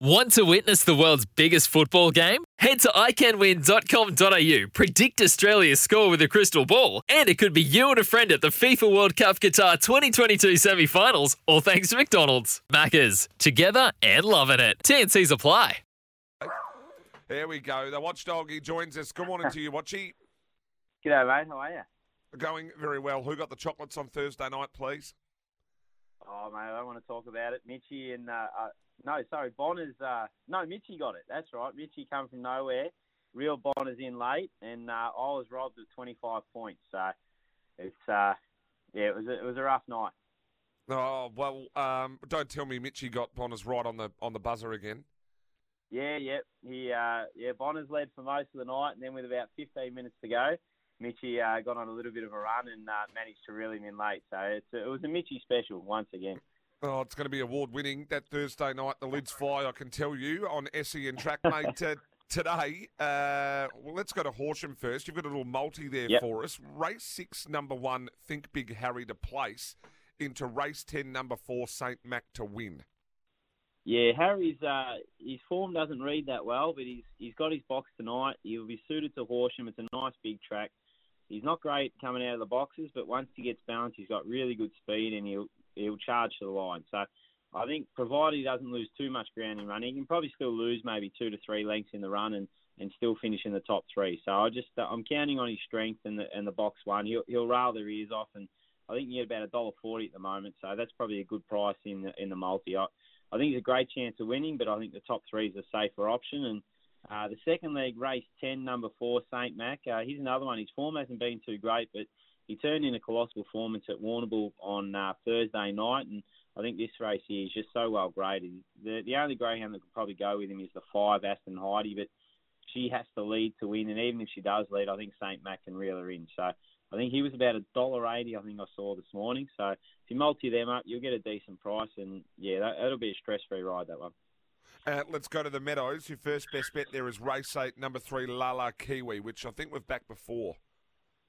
Want to witness the world's biggest football game? Head to iCanWin.com.au, predict Australia's score with a crystal ball, and it could be you and a friend at the FIFA World Cup Qatar 2022 semi finals, all thanks to McDonald's. Maccas, together and loving it. TNC's apply. There we go. The watchdog he joins us. Good morning to you, Watchy. G'day, mate. How are you? Going very well. Who got the chocolates on Thursday night, please? Oh, mate, I don't want to talk about it. Mitchy and, uh, uh, no, sorry, Bonner's, uh, no, Mitchy got it. That's right. Mitchy come from nowhere. Real Bonner's in late, and uh, I was robbed of 25 points. So it's, uh, yeah, it was, a, it was a rough night. Oh well, um, don't tell me Mitchy got Bonners right on the on the buzzer again. Yeah, yeah, he, uh, yeah, Bonner's led for most of the night, and then with about 15 minutes to go, Mitchy uh, got on a little bit of a run and uh, managed to reel him in late. So it was a Mitchy special once again. Oh, it's going to be award winning that Thursday night. The lids fly, I can tell you, on SEN track, mate. Uh, today, uh, well, let's go to Horsham first. You've got a little multi there Yep. for us. Race six, number one, Think Big Harry to place into race ten, number four, Saint Mac to win. Yeah, Harry's uh, his form doesn't read that well, but he's he's got his box tonight. He'll be suited to Horsham. It's a nice big track. He's not great coming out of the boxes, but once he gets balanced, he's got really good speed and he'll he'll charge to the line. So I think provided he doesn't lose too much ground in running, he can probably still lose maybe two to three lengths in the run and, and still finish in the top three. So I just uh, I'm counting on his strength and the and the box one. He'll he'll rail their ears off and I think you get about a dollar forty at the moment. So that's probably a good price in the in the multi. I, I think he's a great chance of winning, but I think the top three is a safer option. And uh, the second leg, race 10, number four, St. Mac, uh, he's another one. His form hasn't been too great, but he turned in a colossal performance at Warrnambool on uh, Thursday night. And I think this race here is just so well graded. The, the only greyhound that could probably go with him is the five, Aston Heidi, but she has to lead to win. And even if she does lead, I think St. Mac can reel her in. So I think he was about a dollar eighty. I think I saw this morning. So if you multi them up, you'll get a decent price, and yeah, that, that'll be a stress-free ride. That one. Uh, let's go to the Meadows. Your first best bet there is race eight, number three, Lala Kiwi, which I think we've backed before.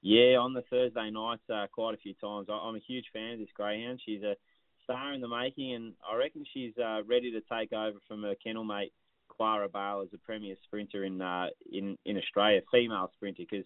Yeah, on the Thursday nights, uh, quite a few times. I, I'm a huge fan of this greyhound. She's a star in the making, and I reckon she's uh, ready to take over from her kennel mate Clara Bale as a premier sprinter in uh, in in Australia, female sprinter, because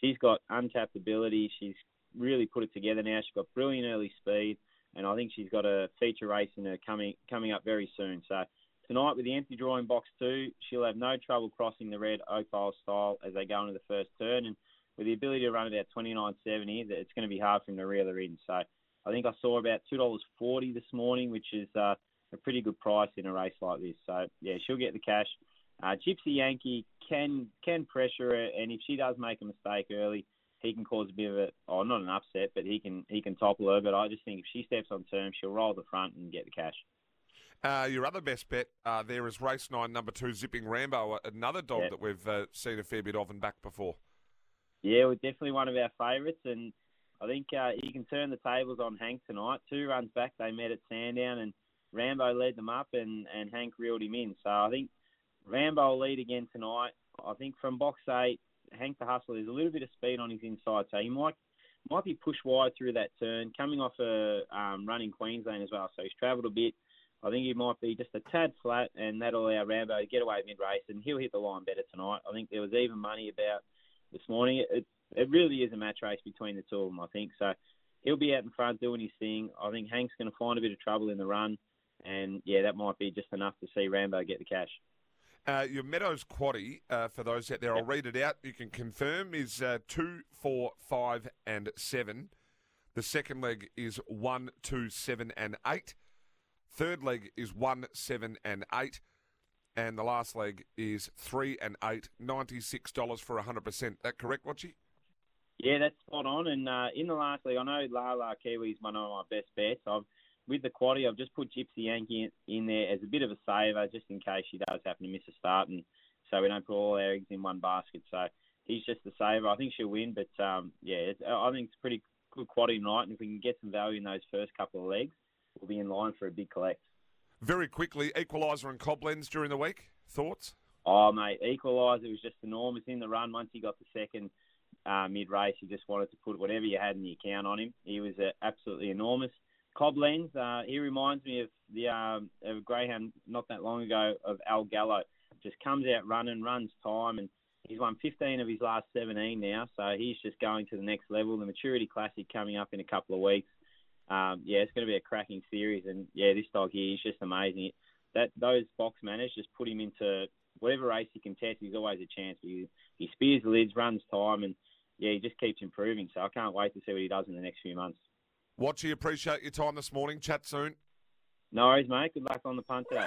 she's got untapped ability. She's really put it together now. She's got brilliant early speed, and I think she's got a feature race in her coming coming up very soon. So tonight with the empty drawing box two, she'll have no trouble crossing the red Oakvale style as they go into the first turn, and with the ability to run about 29.70, that it's going to be hard for him to reel her in. So I think I saw about two dollars forty this morning, which is uh, a pretty good price in a race like this. So yeah, she'll get the cash. Uh, Gypsy Yankee can can pressure her, and if she does make a mistake early, he can cause a bit of a, oh, not an upset, but he can he can topple her. But I just think if she steps on term, she'll roll the front and get the cash. Uh, your other best bet uh, there is race nine, number two, Zipping Rambo, another dog Yeah. that we've uh, seen a fair bit of and back before. Yeah, we're definitely one of our favourites, and I think uh, he can turn the tables on Hank tonight. Two runs back, they met at Sandown, and Rambo led them up, and, and Hank reeled him in. So I think Rambo will lead again tonight. I think from box eight, Hank the Hustler, there's a little bit of speed on his inside, so he might might be pushed wide through that turn, coming off a um, run in Queensland as well. So he's travelled a bit. I think he might be just a tad flat, and that'll allow Rambo to get away mid race, and he'll hit the line better tonight. I think there was even money about this morning. It, it really is a match race between the two of them, I think. So he'll be out in front doing his thing. I think Hank's going to find a bit of trouble in the run, and yeah, that might be just enough to see Rambo get the cash. Uh, your Meadows quaddy, uh, for those out there, I'll read it out. You can confirm is uh, two, four, five, and seven. The second leg is one, two, seven, and eight. Third leg is one, seven, and eight. And the last leg is three and eight, $96 for 100%. That correct, Watchy? Yeah, that's spot on. And uh, in the last leg, I know Lala is one of my best bets. I've with the quaddy, I've just put Gypsy Yankee in, there as a bit of a saver, just in case she does happen to miss a start, and so we don't put all our eggs in one basket. So he's just the saver. I think she'll win, but um, yeah, I think it's a pretty good quaddy night, And if we can get some value in those first couple of legs, we'll be in line for a big collect. Very quickly, Equaliser and Cobblends during the week. Thoughts? Oh, mate, Equaliser was just enormous in the run. Once he got the second uh, mid race, he just wanted to put whatever you had in the account on him. He was uh, absolutely enormous. Cobblends. Uh, he reminds me of the um, of greyhound not that long ago of Al Gallo. Just comes out running, runs time, and he's won 15 of his last 17 now. So he's just going to the next level. The Maturity Classic coming up in a couple of weeks. Um, yeah, it's going to be a cracking series, and yeah, this dog here is just amazing. That those box manners just put him into whatever race he can test. He's always a chance. He, he spears the lids, runs time, and yeah, he just keeps improving. So I can't wait to see what he does in the next few months. Watchy, appreciate your time this morning. Chat soon. No worries, mate. Good luck on the punt today.